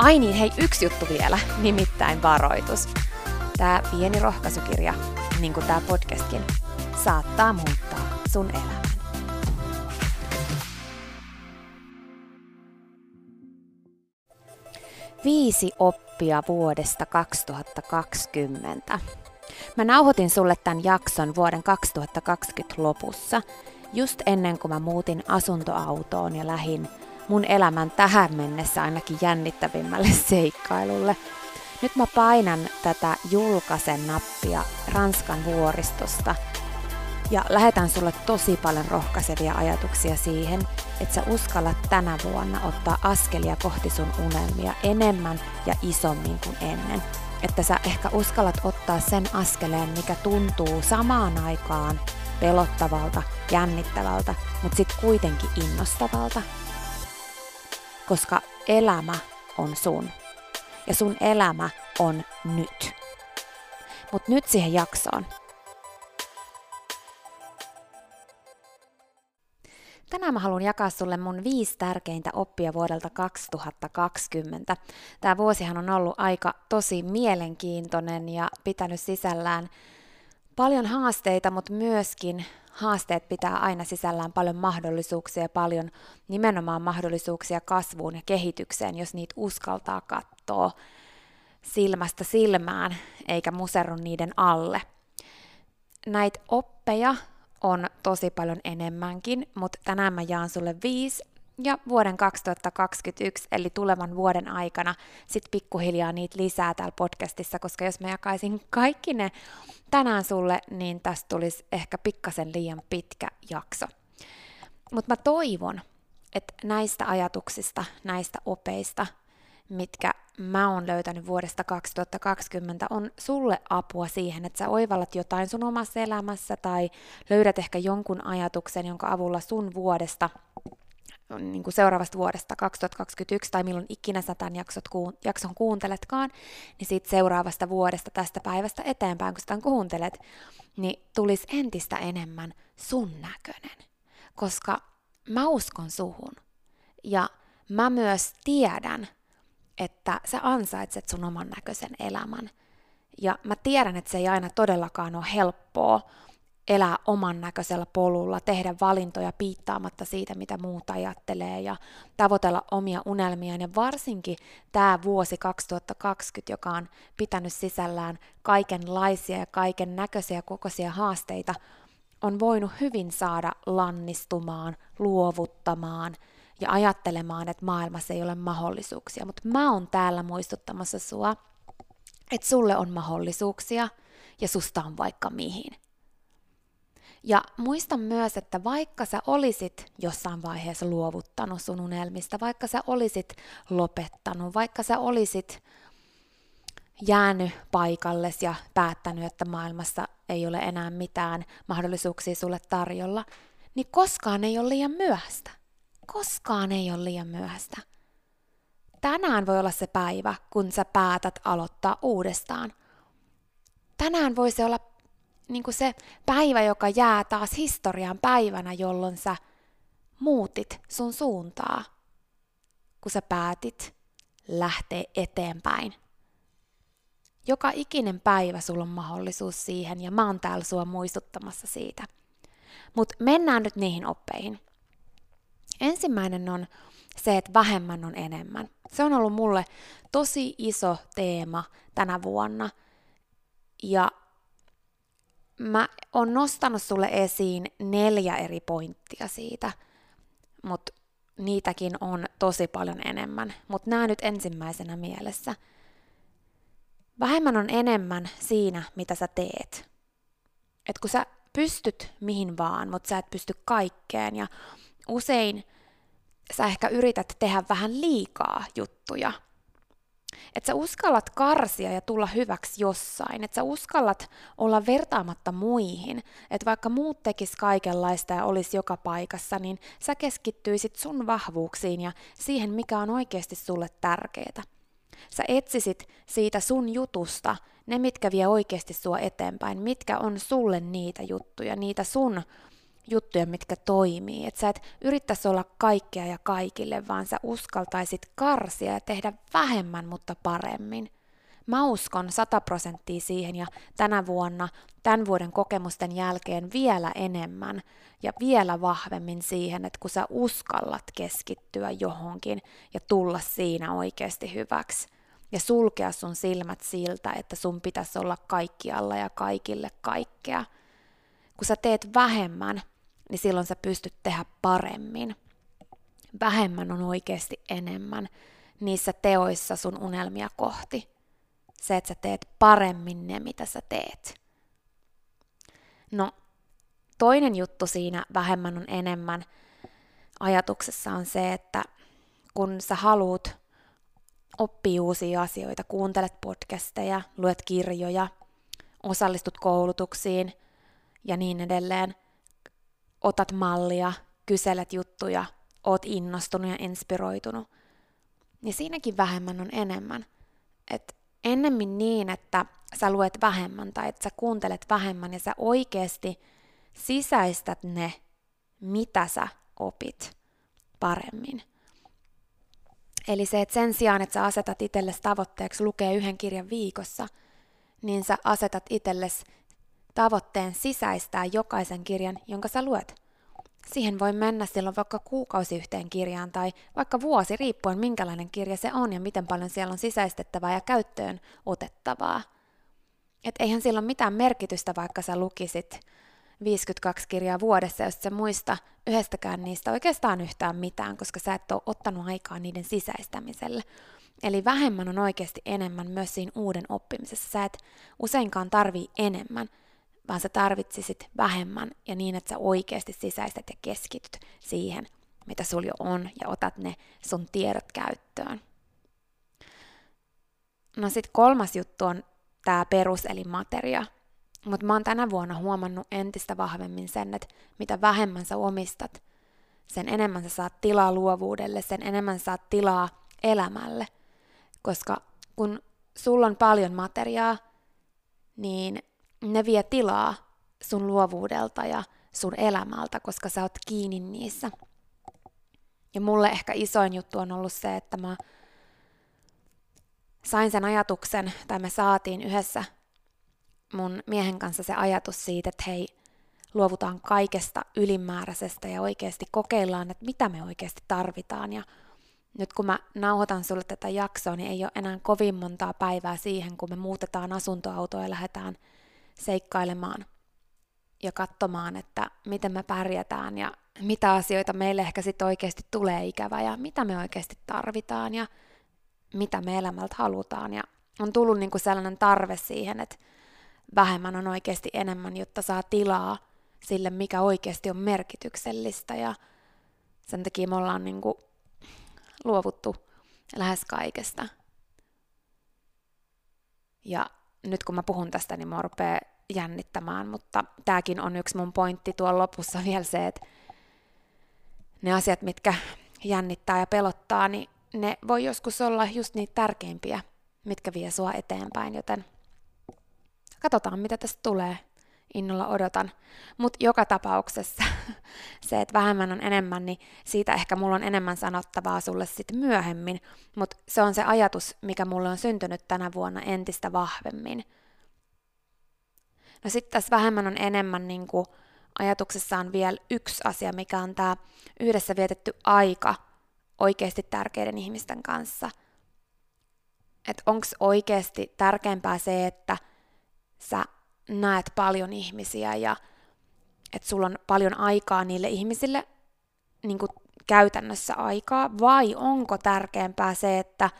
Ai niin, hei, yksi juttu vielä, nimittäin varoitus. Tämä pieni rohkaisukirja, niin kuin tämä podcastkin, saattaa muuttaa sun elämän. Viisi oppia vuodesta 2020. Mä nauhoitin sulle tämän jakson vuoden 2020 lopussa, just ennen kuin mä muutin asuntoautoon ja lähin mun elämän tähän mennessä ainakin jännittävimmälle seikkailulle. Nyt mä painan tätä julkaisen nappia Ranskan vuoristosta ja lähetän sulle tosi paljon rohkaisevia ajatuksia siihen, että sä uskallat tänä vuonna ottaa askelia kohti sun unelmia enemmän ja isommin kuin ennen. Että sä ehkä uskallat ottaa sen askeleen, mikä tuntuu samaan aikaan pelottavalta, jännittävältä, mutta sitten kuitenkin innostavalta koska elämä on sun. Ja sun elämä on nyt. Mut nyt siihen jaksoon. Tänään mä haluan jakaa sulle mun viisi tärkeintä oppia vuodelta 2020. Tämä vuosihan on ollut aika tosi mielenkiintoinen ja pitänyt sisällään paljon haasteita, mutta myöskin haasteet pitää aina sisällään paljon mahdollisuuksia paljon nimenomaan mahdollisuuksia kasvuun ja kehitykseen, jos niitä uskaltaa katsoa silmästä silmään eikä muserru niiden alle. Näitä oppeja on tosi paljon enemmänkin, mutta tänään mä jaan sulle viisi ja vuoden 2021, eli tulevan vuoden aikana, sit pikkuhiljaa niitä lisää täällä podcastissa, koska jos mä jakaisin kaikki ne tänään sulle, niin tästä tulisi ehkä pikkasen liian pitkä jakso. Mutta mä toivon, että näistä ajatuksista, näistä opeista, mitkä mä oon löytänyt vuodesta 2020, on sulle apua siihen, että sä oivallat jotain sun omassa elämässä tai löydät ehkä jonkun ajatuksen, jonka avulla sun vuodesta – niin kuin seuraavasta vuodesta 2021 tai milloin ikinä tämän jaksot, jakson kuunteletkaan, niin siitä seuraavasta vuodesta tästä päivästä eteenpäin, kun sitä kuuntelet, niin tulisi entistä enemmän sun näköinen. Koska mä uskon suhun ja mä myös tiedän, että sä ansaitset sun oman näköisen elämän. Ja mä tiedän, että se ei aina todellakaan ole helppoa, elää oman näköisellä polulla, tehdä valintoja piittaamatta siitä, mitä muut ajattelee ja tavoitella omia unelmiaan. Ja varsinkin tämä vuosi 2020, joka on pitänyt sisällään kaikenlaisia ja kaiken näköisiä kokoisia haasteita, on voinut hyvin saada lannistumaan, luovuttamaan ja ajattelemaan, että maailmassa ei ole mahdollisuuksia. Mutta mä oon täällä muistuttamassa sua, että sulle on mahdollisuuksia ja susta on vaikka mihin. Ja muista myös, että vaikka sä olisit jossain vaiheessa luovuttanut sun unelmista, vaikka sä olisit lopettanut, vaikka sä olisit jäänyt paikalles ja päättänyt, että maailmassa ei ole enää mitään mahdollisuuksia sulle tarjolla, niin koskaan ei ole liian myöhäistä. Koskaan ei ole liian myöhäistä. Tänään voi olla se päivä, kun sä päätät aloittaa uudestaan. Tänään voisi olla niin kuin se päivä, joka jää taas historian päivänä, jolloin sä muutit sun suuntaa, kun sä päätit lähteä eteenpäin. Joka ikinen päivä sulla on mahdollisuus siihen ja mä oon täällä sua muistuttamassa siitä. Mutta mennään nyt niihin oppeihin. Ensimmäinen on se, että vähemmän on enemmän. Se on ollut mulle tosi iso teema tänä vuonna. Ja mä oon nostanut sulle esiin neljä eri pointtia siitä, mutta niitäkin on tosi paljon enemmän. Mutta nämä nyt ensimmäisenä mielessä. Vähemmän on enemmän siinä, mitä sä teet. Et kun sä pystyt mihin vaan, mutta sä et pysty kaikkeen ja usein sä ehkä yrität tehdä vähän liikaa juttuja – että sä uskallat karsia ja tulla hyväksi jossain, että sä uskallat olla vertaamatta muihin, että vaikka muut tekis kaikenlaista ja olisi joka paikassa, niin sä keskittyisit sun vahvuuksiin ja siihen, mikä on oikeasti sulle tärkeää. Sä etsisit siitä sun jutusta ne, mitkä vie oikeasti sua eteenpäin, mitkä on sulle niitä juttuja, niitä sun juttuja, mitkä toimii. Että sä et yrittäisi olla kaikkea ja kaikille, vaan sä uskaltaisit karsia ja tehdä vähemmän, mutta paremmin. Mä uskon 100 prosenttia siihen ja tänä vuonna, tämän vuoden kokemusten jälkeen vielä enemmän ja vielä vahvemmin siihen, että kun sä uskallat keskittyä johonkin ja tulla siinä oikeasti hyväksi ja sulkea sun silmät siltä, että sun pitäisi olla kaikkialla ja kaikille kaikkea. Kun sä teet vähemmän, niin silloin sä pystyt tehdä paremmin. Vähemmän on oikeasti enemmän niissä teoissa sun unelmia kohti. Se, että sä teet paremmin ne, mitä sä teet. No, toinen juttu siinä vähemmän on enemmän ajatuksessa on se, että kun sä haluat oppia uusia asioita, kuuntelet podcasteja, luet kirjoja, osallistut koulutuksiin ja niin edelleen – otat mallia, kyselet juttuja, oot innostunut ja inspiroitunut, niin siinäkin vähemmän on enemmän. Et ennemmin niin, että sä luet vähemmän tai että sä kuuntelet vähemmän ja sä oikeasti sisäistät ne, mitä sä opit paremmin. Eli se, että sen sijaan, että sä asetat itsellesi tavoitteeksi lukea yhden kirjan viikossa, niin sä asetat itsellesi tavoitteen sisäistää jokaisen kirjan, jonka sä luet. Siihen voi mennä silloin vaikka kuukausi yhteen kirjaan tai vaikka vuosi, riippuen minkälainen kirja se on ja miten paljon siellä on sisäistettävää ja käyttöön otettavaa. Et eihän sillä ole mitään merkitystä, vaikka sä lukisit 52 kirjaa vuodessa, jos sä muista yhdestäkään niistä oikeastaan yhtään mitään, koska sä et ole ottanut aikaa niiden sisäistämiselle. Eli vähemmän on oikeasti enemmän myös siinä uuden oppimisessa. Sä et useinkaan tarvii enemmän, vaan sä tarvitsisit vähemmän ja niin, että sä oikeasti sisäistät ja keskityt siihen, mitä sul jo on ja otat ne sun tiedot käyttöön. No sit kolmas juttu on tämä perus eli materia. Mutta mä oon tänä vuonna huomannut entistä vahvemmin sen, että mitä vähemmän sä omistat, sen enemmän sä saat tilaa luovuudelle, sen enemmän sä saat tilaa elämälle. Koska kun sulla on paljon materiaa, niin ne vie tilaa sun luovuudelta ja sun elämältä, koska sä oot kiinni niissä. Ja mulle ehkä isoin juttu on ollut se, että mä sain sen ajatuksen, tai me saatiin yhdessä mun miehen kanssa se ajatus siitä, että hei, luovutaan kaikesta ylimääräisestä ja oikeasti kokeillaan, että mitä me oikeasti tarvitaan. Ja nyt kun mä nauhoitan sulle tätä jaksoa, niin ei ole enää kovin montaa päivää siihen, kun me muutetaan asuntoautoa ja lähdetään – seikkailemaan ja katsomaan, että miten me pärjätään ja mitä asioita meille ehkä sitten oikeasti tulee ikävä ja mitä me oikeasti tarvitaan ja mitä me elämältä halutaan. Ja on tullut niin kuin sellainen tarve siihen, että vähemmän on oikeasti enemmän, jotta saa tilaa sille, mikä oikeasti on merkityksellistä. Ja sen takia me ollaan niin kuin luovuttu lähes kaikesta. Ja nyt kun mä puhun tästä, niin mä rupeaa jännittämään, mutta tämäkin on yksi mun pointti tuolla lopussa vielä se, että ne asiat, mitkä jännittää ja pelottaa, niin ne voi joskus olla just niitä tärkeimpiä, mitkä vie sua eteenpäin, joten katsotaan, mitä tästä tulee. Innolla odotan. Mutta joka tapauksessa se, että vähemmän on enemmän, niin siitä ehkä mulla on enemmän sanottavaa sulle sitten myöhemmin. Mutta se on se ajatus, mikä mulle on syntynyt tänä vuonna entistä vahvemmin. No sitten tässä vähemmän on enemmän niin kuin ajatuksessa on vielä yksi asia, mikä on tämä yhdessä vietetty aika oikeasti tärkeiden ihmisten kanssa. Että onko oikeasti tärkeämpää se, että sä näet paljon ihmisiä ja että sulla on paljon aikaa niille ihmisille niin kuin käytännössä aikaa, vai onko tärkeämpää se, että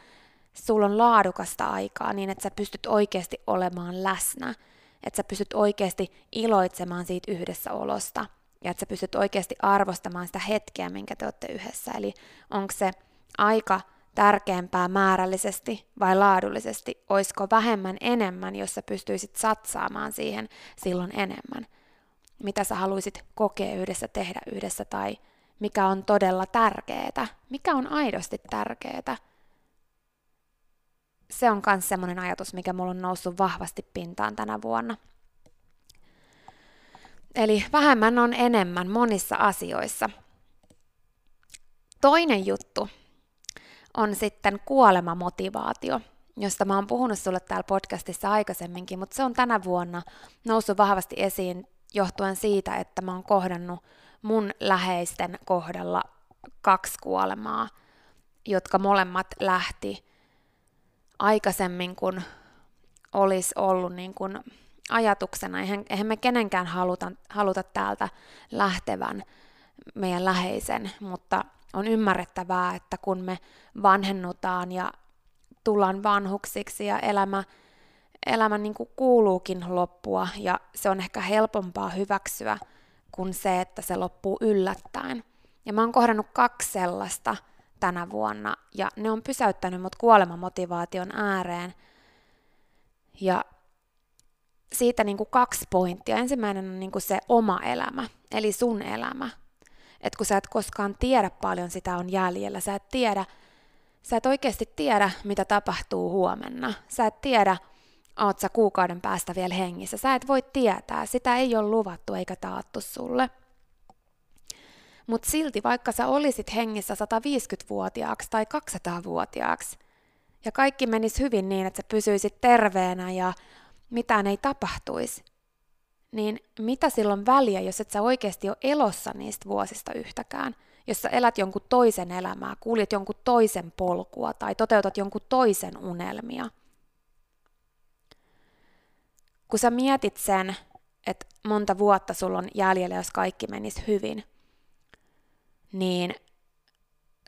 sulla on laadukasta aikaa niin, että sä pystyt oikeasti olemaan läsnä – että sä pystyt oikeasti iloitsemaan siitä yhdessäolosta ja että sä pystyt oikeasti arvostamaan sitä hetkeä, minkä te olette yhdessä. Eli onko se aika tärkeämpää määrällisesti vai laadullisesti? Oisko vähemmän enemmän, jos sä pystyisit satsaamaan siihen silloin enemmän? Mitä sä haluaisit kokea yhdessä, tehdä yhdessä tai mikä on todella tärkeää? Mikä on aidosti tärkeää? Se on myös semmoinen ajatus, mikä mulla on noussut vahvasti pintaan tänä vuonna. Eli vähemmän on enemmän monissa asioissa. Toinen juttu on sitten kuolemamotivaatio, josta mä oon puhunut sulle täällä podcastissa aikaisemminkin, mutta se on tänä vuonna noussut vahvasti esiin johtuen siitä, että mä oon kohdannut mun läheisten kohdalla kaksi kuolemaa, jotka molemmat lähti aikaisemmin, kun olisi ollut niin kuin ajatuksena. Eihän, eihän me kenenkään haluta, haluta täältä lähtevän meidän läheisen, mutta on ymmärrettävää, että kun me vanhennutaan ja tullaan vanhuksiksi ja elämä, elämä niin kuin kuuluukin loppua ja se on ehkä helpompaa hyväksyä kuin se, että se loppuu yllättäen. Ja mä oon kohdannut kaksi sellaista – tänä vuonna, ja ne on pysäyttänyt mut kuolemamotivaation ääreen. Ja siitä niin kuin kaksi pointtia. Ensimmäinen on niin kuin se oma elämä, eli sun elämä. että kun sä et koskaan tiedä paljon sitä on jäljellä, sä et tiedä, sä et oikeasti tiedä, mitä tapahtuu huomenna. Sä et tiedä, oot sä kuukauden päästä vielä hengissä. Sä et voi tietää, sitä ei ole luvattu eikä taattu sulle. Mutta silti vaikka sä olisit hengissä 150-vuotiaaksi tai 200-vuotiaaksi, ja kaikki menisi hyvin niin, että sä pysyisit terveenä ja mitään ei tapahtuisi, niin mitä silloin väliä, jos et sä oikeasti ole elossa niistä vuosista yhtäkään, jos sä elät jonkun toisen elämää, kuljet jonkun toisen polkua tai toteutat jonkun toisen unelmia. Kun sä mietit sen, että monta vuotta sulla on jäljellä, jos kaikki menisi hyvin, niin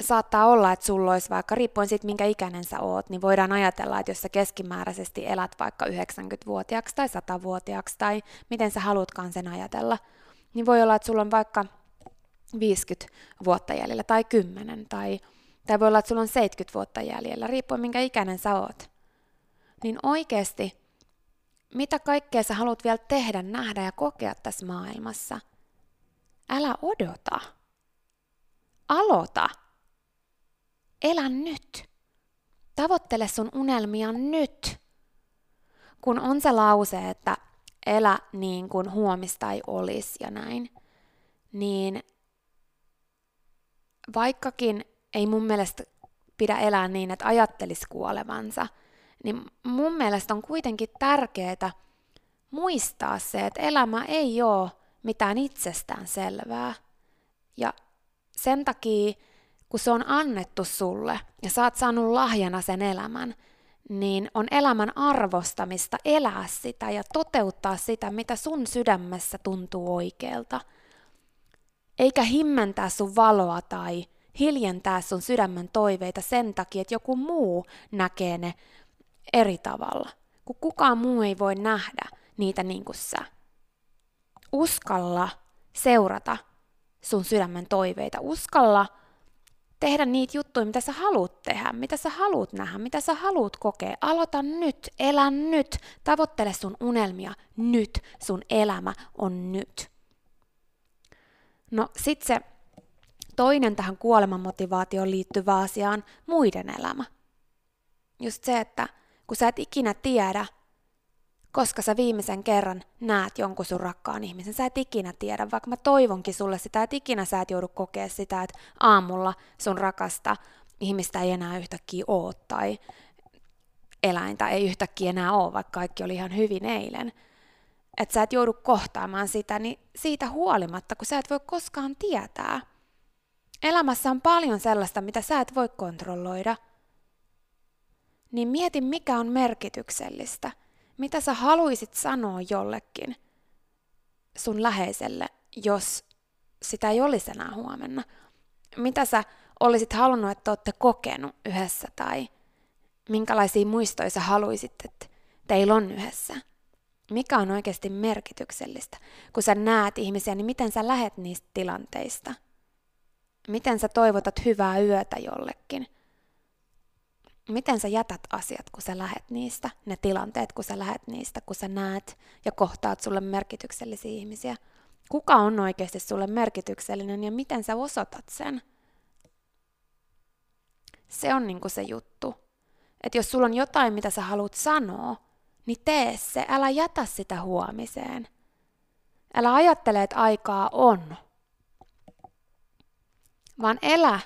saattaa olla, että sulla olisi vaikka, riippuen siitä minkä ikäinen sä oot, niin voidaan ajatella, että jos sä keskimääräisesti elät vaikka 90-vuotiaaksi tai 100-vuotiaaksi tai miten sä haluatkaan sen ajatella, niin voi olla, että sulla on vaikka 50 vuotta jäljellä tai 10 tai, tai voi olla, että sulla on 70 vuotta jäljellä, riippuen minkä ikäinen sä oot. Niin oikeasti, mitä kaikkea sä haluat vielä tehdä, nähdä ja kokea tässä maailmassa? Älä odota. Aloita. Elä nyt. Tavoittele sun unelmia nyt. Kun on se lause, että elä niin kuin huomista ei olisi ja näin, niin vaikkakin ei mun mielestä pidä elää niin, että ajattelisi kuolevansa, niin mun mielestä on kuitenkin tärkeää muistaa se, että elämä ei ole mitään itsestään selvää. Ja sen takia, kun se on annettu sulle ja sä oot saanut lahjana sen elämän, niin on elämän arvostamista elää sitä ja toteuttaa sitä, mitä sun sydämessä tuntuu oikealta. Eikä himmentää sun valoa tai hiljentää sun sydämen toiveita sen takia, että joku muu näkee ne eri tavalla, kun kukaan muu ei voi nähdä niitä niin kuin sä. Uskalla seurata sun sydämen toiveita. Uskalla tehdä niitä juttuja, mitä sä haluat tehdä, mitä sä haluat nähdä, mitä sä haluat kokea. Aloita nyt, elä nyt, tavoittele sun unelmia nyt, sun elämä on nyt. No sit se toinen tähän kuolemanmotivaatioon liittyvä asia on muiden elämä. Just se, että kun sä et ikinä tiedä, koska sä viimeisen kerran näet jonkun sun rakkaan ihmisen. Sä et ikinä tiedä, vaikka mä toivonkin sulle sitä, että ikinä sä et joudu kokea sitä, että aamulla sun rakasta ihmistä ei enää yhtäkkiä oo tai eläintä ei yhtäkkiä enää ole, vaikka kaikki oli ihan hyvin eilen. Että sä et joudu kohtaamaan sitä, niin siitä huolimatta, kun sä et voi koskaan tietää. Elämässä on paljon sellaista, mitä sä et voi kontrolloida. Niin mieti, mikä on merkityksellistä – mitä sä haluaisit sanoa jollekin sun läheiselle, jos sitä ei olisi enää huomenna? Mitä sä olisit halunnut, että olette kokenut yhdessä tai minkälaisia muistoja sä haluaisit, että teillä on yhdessä? Mikä on oikeasti merkityksellistä? Kun sä näet ihmisiä, niin miten sä lähet niistä tilanteista? Miten sä toivotat hyvää yötä jollekin? Miten sä jätät asiat, kun sä lähet niistä, ne tilanteet, kun sä lähet niistä, kun sä näet ja kohtaat sulle merkityksellisiä ihmisiä. Kuka on oikeasti sulle merkityksellinen ja miten sä osoitat sen? Se on niinku se juttu. Että jos sulla on jotain, mitä sä haluat sanoa, niin tee se. Älä jätä sitä huomiseen. Älä ajattele, että aikaa on. Vaan elä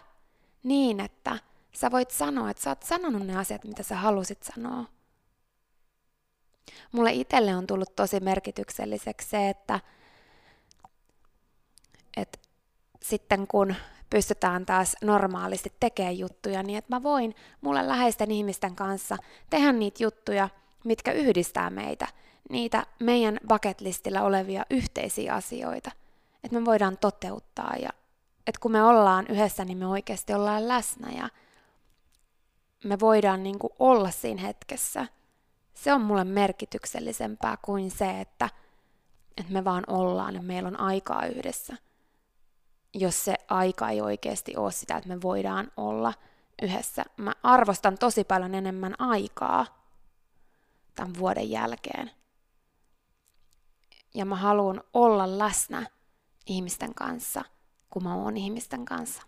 niin, että Sä voit sanoa, että sä oot sanonut ne asiat, mitä sä halusit sanoa. Mulle itselle on tullut tosi merkitykselliseksi se, että, että sitten kun pystytään taas normaalisti tekemään juttuja, niin että mä voin mulle läheisten ihmisten kanssa tehdä niitä juttuja, mitkä yhdistää meitä, niitä meidän bucketlistillä olevia yhteisiä asioita, että me voidaan toteuttaa ja että kun me ollaan yhdessä, niin me oikeasti ollaan läsnä ja me voidaan niin kuin olla siinä hetkessä. Se on mulle merkityksellisempää kuin se, että, että me vaan ollaan ja meillä on aikaa yhdessä. Jos se aika ei oikeasti ole sitä, että me voidaan olla yhdessä. Mä arvostan tosi paljon enemmän aikaa tämän vuoden jälkeen. Ja mä haluan olla läsnä ihmisten kanssa, kun mä oon ihmisten kanssa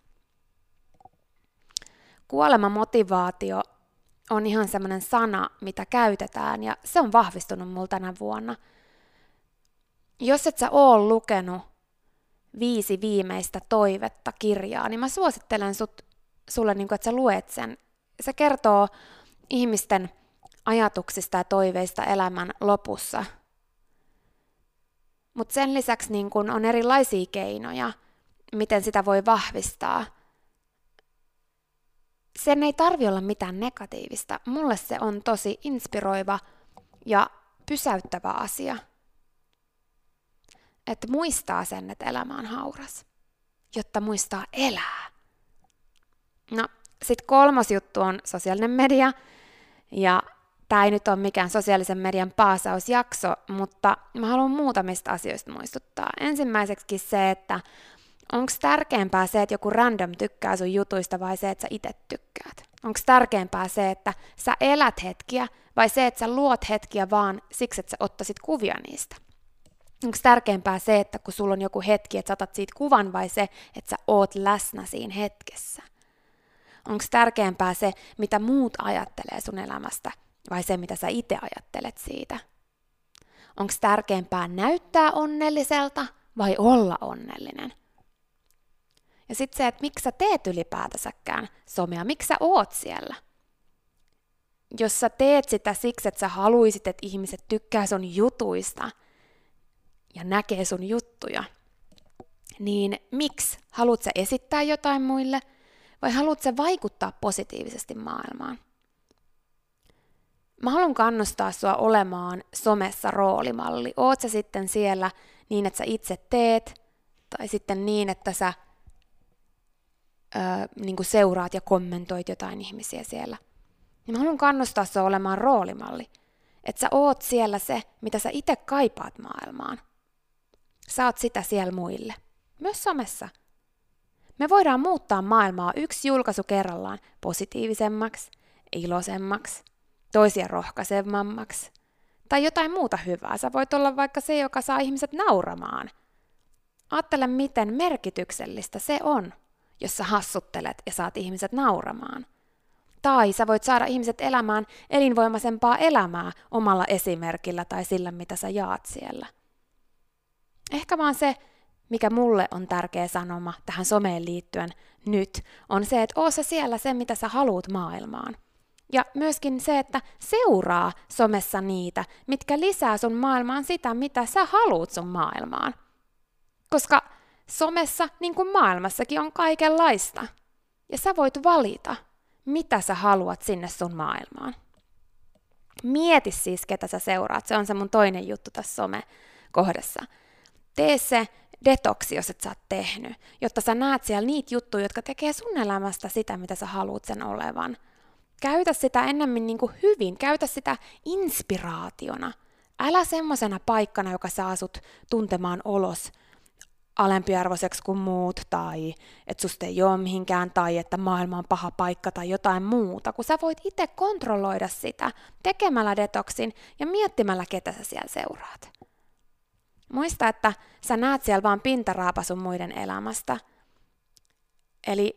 kuolemamotivaatio on ihan semmoinen sana, mitä käytetään, ja se on vahvistunut mulla tänä vuonna. Jos et sä oo lukenut viisi viimeistä toivetta kirjaa, niin mä suosittelen sut, sulle, niin kun, että sä luet sen. Se kertoo ihmisten ajatuksista ja toiveista elämän lopussa. Mutta sen lisäksi niin kun on erilaisia keinoja, miten sitä voi vahvistaa – sen ei tarvi olla mitään negatiivista. Mulle se on tosi inspiroiva ja pysäyttävä asia. Että muistaa sen, että elämä on hauras, jotta muistaa elää. No, sitten kolmas juttu on sosiaalinen media. Ja tämä ei nyt ole mikään sosiaalisen median paasausjakso, mutta mä haluan muutamista asioista muistuttaa. Ensimmäiseksi se, että Onko tärkeämpää se, että joku random tykkää sun jutuista vai se, että sä itse tykkäät? Onko tärkeämpää se, että sä elät hetkiä vai se, että sä luot hetkiä vaan siksi, että sä ottaisit kuvia niistä? Onko tärkeämpää se, että kun sulla on joku hetki, että sä otat siitä kuvan vai se, että sä oot läsnä siinä hetkessä? Onko tärkeämpää se, mitä muut ajattelee sun elämästä vai se, mitä sä itse ajattelet siitä? Onko tärkeämpää näyttää onnelliselta vai olla onnellinen? Ja sitten se, että miksi sä teet ylipäätänsäkään somea, miksi sä oot siellä. Jos sä teet sitä siksi, että sä haluisit, että ihmiset tykkää sun jutuista ja näkee sun juttuja, niin miksi? Haluat sä esittää jotain muille vai haluat sä vaikuttaa positiivisesti maailmaan? Mä haluan kannustaa sua olemaan somessa roolimalli. Oot sä sitten siellä niin, että sä itse teet, tai sitten niin, että sä ö, niin seuraat ja kommentoit jotain ihmisiä siellä. Niin mä haluan kannustaa sua olemaan roolimalli. Että sä oot siellä se, mitä sä itse kaipaat maailmaan. Sä oot sitä siellä muille. Myös somessa. Me voidaan muuttaa maailmaa yksi julkaisu kerrallaan positiivisemmaksi, iloisemmaksi, toisia rohkaisevammaksi tai jotain muuta hyvää. Sä voit olla vaikka se, joka saa ihmiset nauramaan. Ajattele, miten merkityksellistä se on, jos sä hassuttelet ja saat ihmiset nauramaan. Tai sä voit saada ihmiset elämään elinvoimaisempaa elämää omalla esimerkillä tai sillä, mitä sä jaat siellä. Ehkä vaan se, mikä mulle on tärkeä sanoma tähän someen liittyen nyt, on se, että oo sä siellä se, mitä sä haluut maailmaan. Ja myöskin se, että seuraa somessa niitä, mitkä lisää sun maailmaan sitä, mitä sä haluut sun maailmaan. Koska somessa, niin kuin maailmassakin, on kaikenlaista. Ja sä voit valita, mitä sä haluat sinne sun maailmaan. Mieti siis, ketä sä seuraat. Se on se mun toinen juttu tässä some-kohdassa. Tee se detoksi, jos et sä oot tehnyt, jotta sä näet siellä niitä juttuja, jotka tekee sun elämästä sitä, mitä sä haluat sen olevan. Käytä sitä ennemmin niin kuin hyvin, käytä sitä inspiraationa. Älä semmosena paikkana, joka saa sut tuntemaan olos alempiarvoiseksi kuin muut, tai että susta ei ole mihinkään, tai että maailma on paha paikka, tai jotain muuta, kun sä voit itse kontrolloida sitä tekemällä detoksin ja miettimällä, ketä sä siellä seuraat. Muista, että sä näet siellä vaan pintaraapasun muiden elämästä. Eli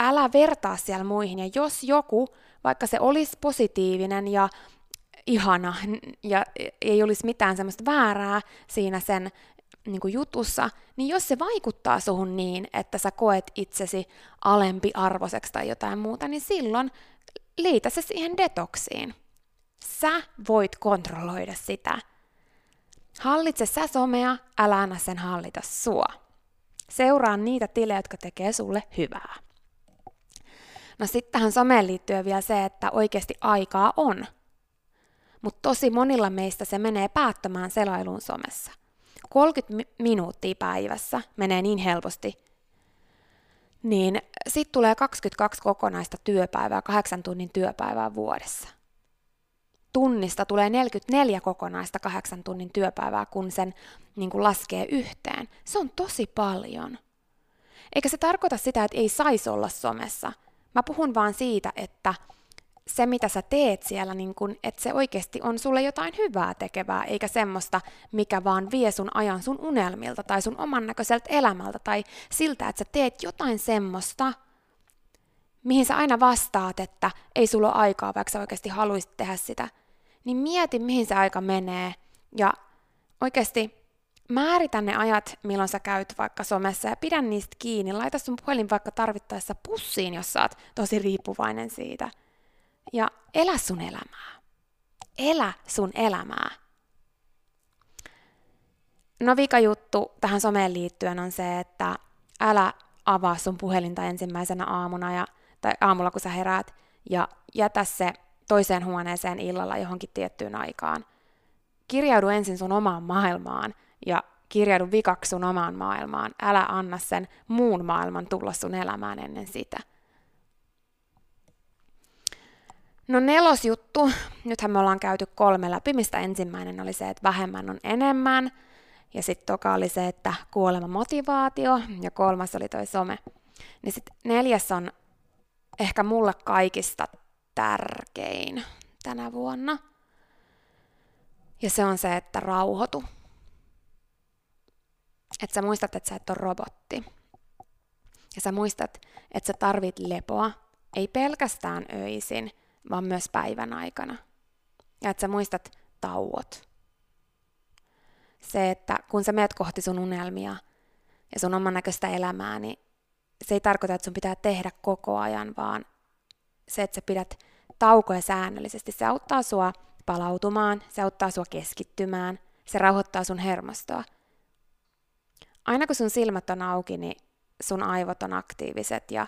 älä vertaa siellä muihin, ja jos joku, vaikka se olisi positiivinen ja ihana ja ei olisi mitään semmoista väärää siinä sen niin kuin jutussa, niin jos se vaikuttaa suhun niin, että sä koet itsesi alempi arvoiseksi tai jotain muuta, niin silloin liitä se siihen detoksiin. Sä voit kontrolloida sitä. Hallitse sä somea, älä anna sen hallita sua. Seuraa niitä tilejä, jotka tekee sulle hyvää. No sitten tähän someen liittyy vielä se, että oikeasti aikaa on. Mutta tosi monilla meistä se menee päättämään selailuun somessa. 30 minuuttia päivässä menee niin helposti, niin sitten tulee 22 kokonaista työpäivää, kahdeksan tunnin työpäivää vuodessa. Tunnista tulee 44 kokonaista kahdeksan tunnin työpäivää, kun sen niin kuin laskee yhteen. Se on tosi paljon. Eikä se tarkoita sitä, että ei saisi olla somessa. Mä puhun vaan siitä, että se, mitä sä teet siellä, niin kun, että se oikeasti on sulle jotain hyvää tekevää, eikä semmoista, mikä vaan vie sun ajan sun unelmilta tai sun oman näköiseltä elämältä tai siltä, että sä teet jotain semmoista, mihin sä aina vastaat, että ei sulla ole aikaa, vaikka sä oikeasti haluaisit tehdä sitä, niin mieti, mihin se aika menee. Ja oikeasti määritä ne ajat, milloin sä käyt vaikka somessa ja pidä niistä kiinni. Laita sun puhelin vaikka tarvittaessa pussiin, jos sä oot tosi riippuvainen siitä – ja elä sun elämää. Elä sun elämää. No vika juttu tähän someen liittyen on se, että älä avaa sun puhelinta ensimmäisenä aamuna ja, tai aamulla kun sä heräät ja jätä se toiseen huoneeseen illalla johonkin tiettyyn aikaan. Kirjaudu ensin sun omaan maailmaan ja kirjaudu vikaksi sun omaan maailmaan. Älä anna sen muun maailman tulla sun elämään ennen sitä. No nelosjuttu, nythän me ollaan käyty kolme läpi, mistä ensimmäinen oli se, että vähemmän on enemmän, ja sitten toka oli se, että kuolema motivaatio, ja kolmas oli toi some. Niin sitten neljäs on ehkä mulle kaikista tärkein tänä vuonna. Ja se on se, että rauhoitu. Että sä muistat, että sä et ole robotti. Ja sä muistat, että sä tarvit lepoa, ei pelkästään öisin, vaan myös päivän aikana. Ja että sä muistat tauot. Se, että kun sä meet kohti sun unelmia ja sun oman näköistä elämää, niin se ei tarkoita, että sun pitää tehdä koko ajan, vaan se, että sä pidät taukoja säännöllisesti, se auttaa sua palautumaan, se auttaa sua keskittymään, se rauhoittaa sun hermostoa. Aina kun sun silmät on auki, niin sun aivot on aktiiviset ja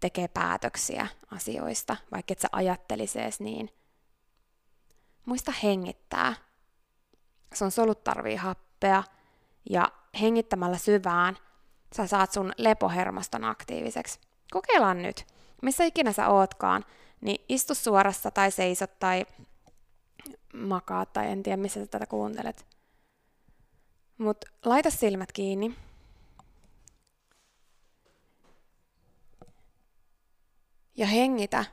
tekee päätöksiä asioista, vaikka et sä ajattelisi edes niin. muista hengittää. Sun solut tarvii happea ja hengittämällä syvään sä saat sun lepohermoston aktiiviseksi. Kokeillaan nyt. Missä ikinä sä ootkaan, niin istu suorassa tai seisot tai makaa tai en tiedä missä sä tätä kuuntelet. Mut laita silmät kiinni. Ja hengitä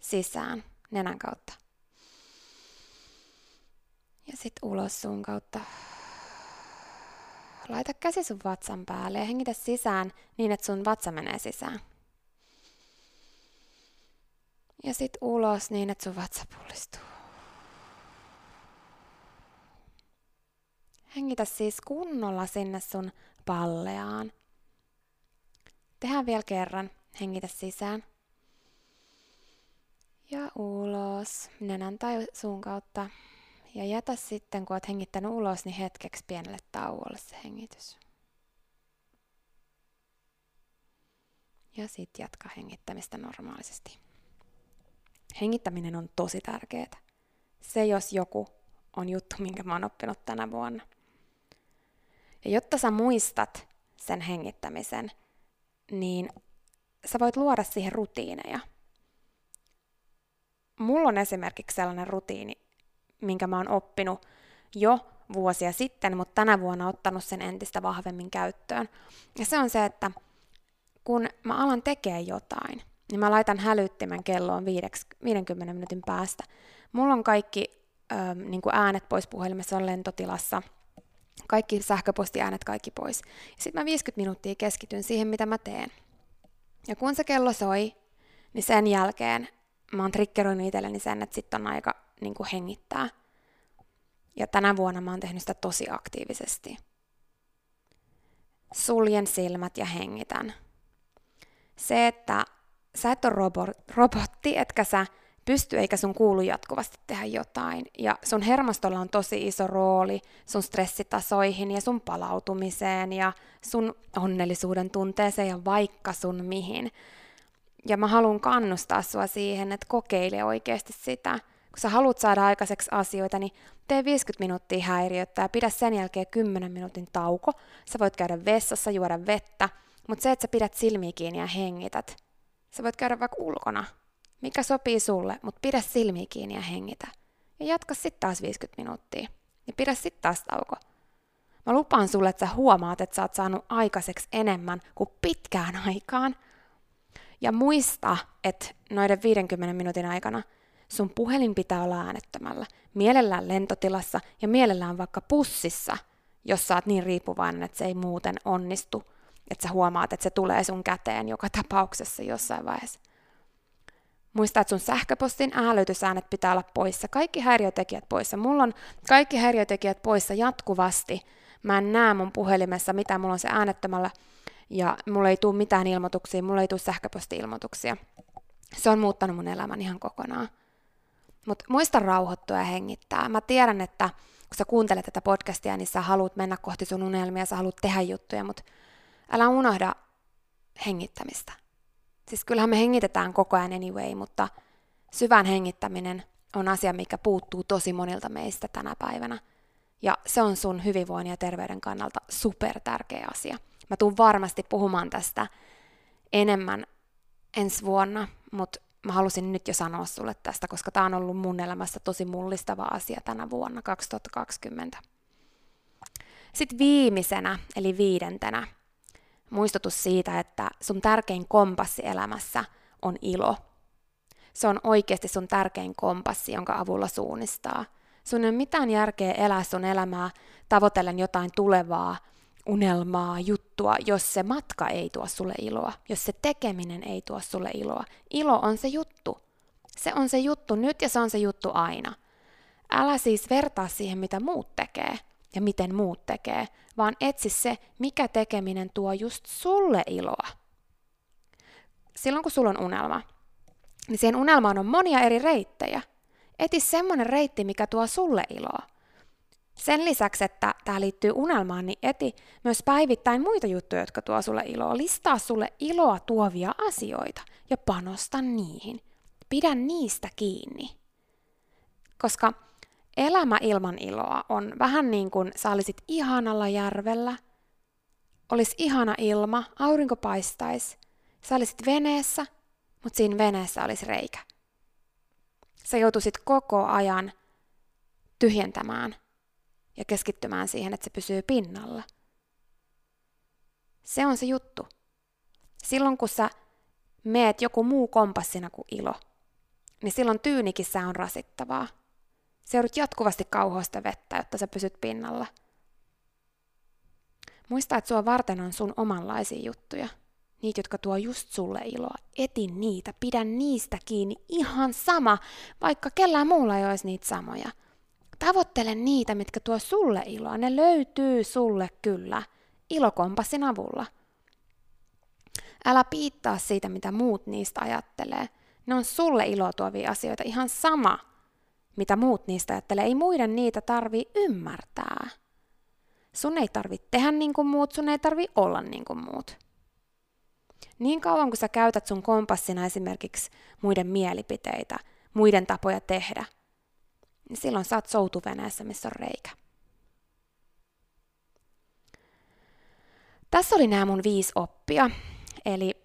sisään nenän kautta. Ja sitten ulos suun kautta. Laita käsi sun vatsan päälle ja hengitä sisään niin, että sun vatsa menee sisään. Ja sitten ulos niin, että sun vatsa pullistuu. Hengitä siis kunnolla sinne sun palleaan. Tehdään vielä kerran. Hengitä sisään. Ja ulos, nenän tai suun kautta. Ja jätä sitten, kun olet hengittänyt ulos, niin hetkeksi pienelle tauolle se hengitys. Ja sitten jatka hengittämistä normaalisesti. Hengittäminen on tosi tärkeää. Se jos joku on juttu, minkä mä oon oppinut tänä vuonna. Ja jotta sä muistat sen hengittämisen, niin sä voit luoda siihen rutiineja. Mulla on esimerkiksi sellainen rutiini, minkä mä oon oppinut jo vuosia sitten, mutta tänä vuonna ottanut sen entistä vahvemmin käyttöön. Ja se on se, että kun mä alan tekee jotain, niin mä laitan hälyttimen kelloon 50 minuutin päästä. Mulla on kaikki ö, niin äänet pois puhelimessa, on lentotilassa, kaikki sähköpostiäänet kaikki pois. Sitten mä 50 minuuttia keskityn siihen, mitä mä teen. Ja kun se kello soi, niin sen jälkeen mä oon triggeroinut itselleni sen, että sitten on aika niin kuin hengittää. Ja tänä vuonna mä oon tehnyt sitä tosi aktiivisesti. Suljen silmät ja hengitän. Se, että sä et ole robotti, etkä sä pysty eikä sun kuulu jatkuvasti tehdä jotain. Ja sun hermostolla on tosi iso rooli sun stressitasoihin ja sun palautumiseen ja sun onnellisuuden tunteeseen ja vaikka sun mihin. Ja mä haluan kannustaa sua siihen, että kokeile oikeasti sitä. Kun sä haluat saada aikaiseksi asioita, niin tee 50 minuuttia häiriötä ja pidä sen jälkeen 10 minuutin tauko. Sä voit käydä vessassa, juoda vettä, mutta se, että sä pidät silmiä kiinni ja hengität, sä voit käydä vaikka ulkona, mikä sopii sulle, mutta pidä silmiä kiinni ja hengitä. Ja jatka sitten taas 50 minuuttia. Ja pidä sitten taas tauko. Mä lupaan sulle, että sä huomaat, että sä oot saanut aikaiseksi enemmän kuin pitkään aikaan. Ja muista, että noiden 50 minuutin aikana sun puhelin pitää olla äänettömällä, mielellään lentotilassa ja mielellään vaikka pussissa, jos sä oot niin riippuvainen, että se ei muuten onnistu, että sä huomaat, että se tulee sun käteen joka tapauksessa jossain vaiheessa. Muista, että sun sähköpostin hälytysäänet pitää olla poissa. Kaikki häiriötekijät poissa. Mulla on kaikki häiriötekijät poissa jatkuvasti. Mä en näe mun puhelimessa, mitä mulla on se äänettömällä. Ja mulla ei tule mitään ilmoituksia, mulla ei tule sähköposti-ilmoituksia. Se on muuttanut mun elämän ihan kokonaan. Mutta muista rauhoittua ja hengittää. Mä tiedän, että kun sä kuuntelet tätä podcastia, niin sä haluat mennä kohti sun unelmia, sä haluat tehdä juttuja, mutta älä unohda hengittämistä. Siis kyllähän me hengitetään koko ajan anyway, mutta syvän hengittäminen on asia, mikä puuttuu tosi monilta meistä tänä päivänä. Ja se on sun hyvinvoinnin ja terveyden kannalta super tärkeä asia. Mä tuun varmasti puhumaan tästä enemmän ensi vuonna, mutta mä halusin nyt jo sanoa sulle tästä, koska tämä on ollut mun elämässä tosi mullistava asia tänä vuonna 2020. Sitten viimeisenä, eli viidentenä, muistutus siitä, että sun tärkein kompassi elämässä on ilo. Se on oikeasti sun tärkein kompassi, jonka avulla suunnistaa. Sun ei ole mitään järkeä elää sun elämää tavoitellen jotain tulevaa, unelmaa, juttua, jos se matka ei tuo sulle iloa, jos se tekeminen ei tuo sulle iloa. Ilo on se juttu. Se on se juttu nyt ja se on se juttu aina. Älä siis vertaa siihen, mitä muut tekee ja miten muut tekee, vaan etsi se, mikä tekeminen tuo just sulle iloa. Silloin kun sulla on unelma, niin siihen unelmaan on monia eri reittejä. Eti semmoinen reitti, mikä tuo sulle iloa. Sen lisäksi, että tämä liittyy unelmaan, niin eti myös päivittäin muita juttuja, jotka tuo sulle iloa. Listaa sulle iloa tuovia asioita ja panosta niihin. Pidä niistä kiinni. koska elämä ilman iloa on vähän niin kuin sä olisit ihanalla järvellä, olisi ihana ilma, aurinko paistaisi, sä olisit veneessä, mutta siinä veneessä olisi reikä. Sä joutuisit koko ajan tyhjentämään ja keskittymään siihen, että se pysyy pinnalla. Se on se juttu. Silloin kun sä meet joku muu kompassina kuin ilo, niin silloin tyynikissä on rasittavaa. Se joudut jatkuvasti kauhoista vettä, jotta sä pysyt pinnalla. Muista, että sua varten on sun omanlaisia juttuja. Niitä, jotka tuo just sulle iloa. Etin niitä, pidä niistä kiinni ihan sama, vaikka kellään muulla ei olisi niitä samoja. Tavoittele niitä, mitkä tuo sulle iloa. Ne löytyy sulle kyllä, ilokompassin avulla. Älä piittaa siitä, mitä muut niistä ajattelee. Ne on sulle iloa tuovia asioita ihan sama, mitä muut niistä ajattelee. Ei muiden niitä tarvi ymmärtää. Sun ei tarvi tehdä niin kuin muut, sun ei tarvi olla niin kuin muut. Niin kauan kun sä käytät sun kompassina esimerkiksi muiden mielipiteitä, muiden tapoja tehdä, niin silloin sä oot soutuveneessä, missä on reikä. Tässä oli nämä mun viisi oppia. Eli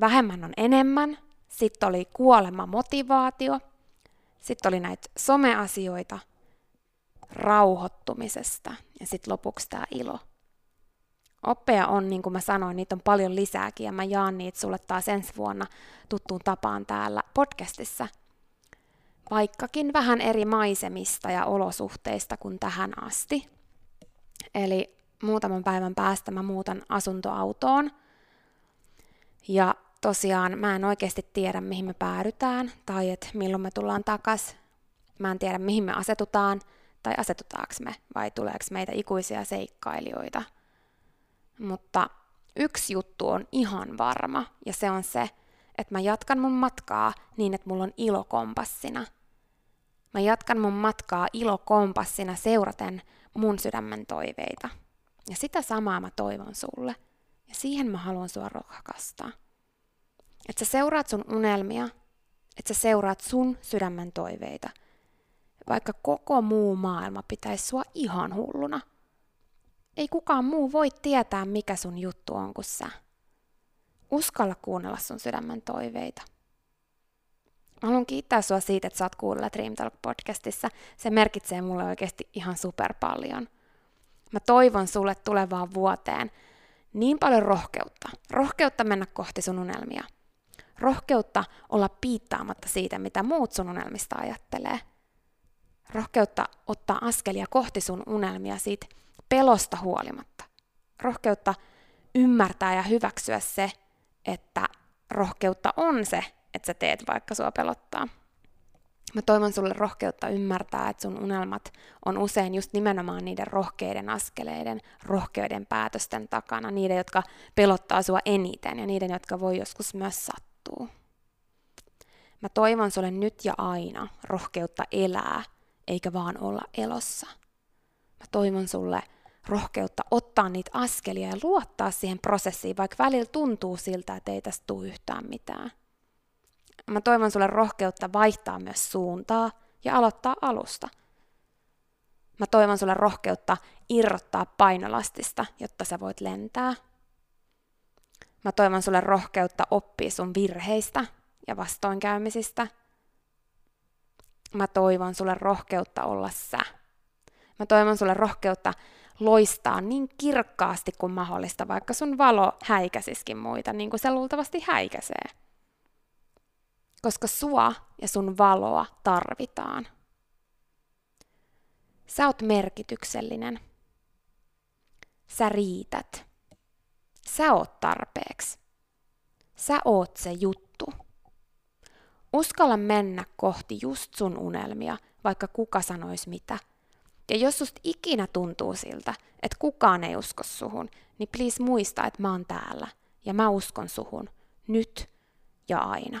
vähemmän on enemmän, sitten oli kuolema motivaatio, sitten oli näitä someasioita, rauhoittumisesta ja sitten lopuksi tämä ilo. Oppeja on, niin kuin mä sanoin, niitä on paljon lisääkin ja mä jaan niitä sulle taas ensi vuonna tuttuun tapaan täällä podcastissa. Vaikkakin vähän eri maisemista ja olosuhteista kuin tähän asti. Eli muutaman päivän päästä mä muutan asuntoautoon. Ja tosiaan mä en oikeasti tiedä, mihin me päädytään tai että milloin me tullaan takas. Mä en tiedä, mihin me asetutaan tai asetutaanko me vai tuleeko meitä ikuisia seikkailijoita. Mutta yksi juttu on ihan varma ja se on se, että mä jatkan mun matkaa niin, että mulla on ilo kompassina. Mä jatkan mun matkaa ilo kompassina seuraten mun sydämen toiveita. Ja sitä samaa mä toivon sulle. Ja siihen mä haluan sua rohkaistaa. Että sä seuraat sun unelmia, että sä seuraat sun sydämen toiveita, vaikka koko muu maailma pitäisi sua ihan hulluna. Ei kukaan muu voi tietää, mikä sun juttu on kuin sä. Uskalla kuunnella sun sydämen toiveita. Haluan kiittää sua siitä, että sä oot kuunnella Dream Talk podcastissa. Se merkitsee mulle oikeasti ihan super paljon. Mä toivon sulle tulevaan vuoteen niin paljon rohkeutta. Rohkeutta mennä kohti sun unelmia – Rohkeutta olla piittaamatta siitä, mitä muut sun unelmista ajattelee. Rohkeutta ottaa askelia kohti sun unelmia siitä pelosta huolimatta. Rohkeutta ymmärtää ja hyväksyä se, että rohkeutta on se, että sä teet vaikka sua pelottaa. Mä toivon sulle rohkeutta ymmärtää, että sun unelmat on usein just nimenomaan niiden rohkeiden askeleiden, rohkeiden päätösten takana, niiden, jotka pelottaa sua eniten ja niiden, jotka voi joskus myös sattua. Mä toivon sulle nyt ja aina rohkeutta elää, eikä vaan olla elossa. Mä toivon sulle rohkeutta ottaa niitä askelia ja luottaa siihen prosessiin, vaikka välillä tuntuu siltä, että ei tästä tule yhtään mitään. Mä toivon sulle rohkeutta vaihtaa myös suuntaa ja aloittaa alusta. Mä toivon sulle rohkeutta irrottaa painolastista, jotta sä voit lentää – Mä toivon sulle rohkeutta oppia sun virheistä ja vastoinkäymisistä. Mä toivon sulle rohkeutta olla sä. Mä toivon sulle rohkeutta loistaa niin kirkkaasti kuin mahdollista, vaikka sun valo häikäsiskin muita, niin kuin se luultavasti häikäisee. Koska sua ja sun valoa tarvitaan. Sä oot merkityksellinen. Sä riität. Sä oot tarpeeksi. Sä oot se juttu. Uskalla mennä kohti just sun unelmia, vaikka kuka sanois mitä. Ja jos susta ikinä tuntuu siltä, että kukaan ei usko suhun, niin please muista, että mä oon täällä. Ja mä uskon suhun. Nyt ja aina.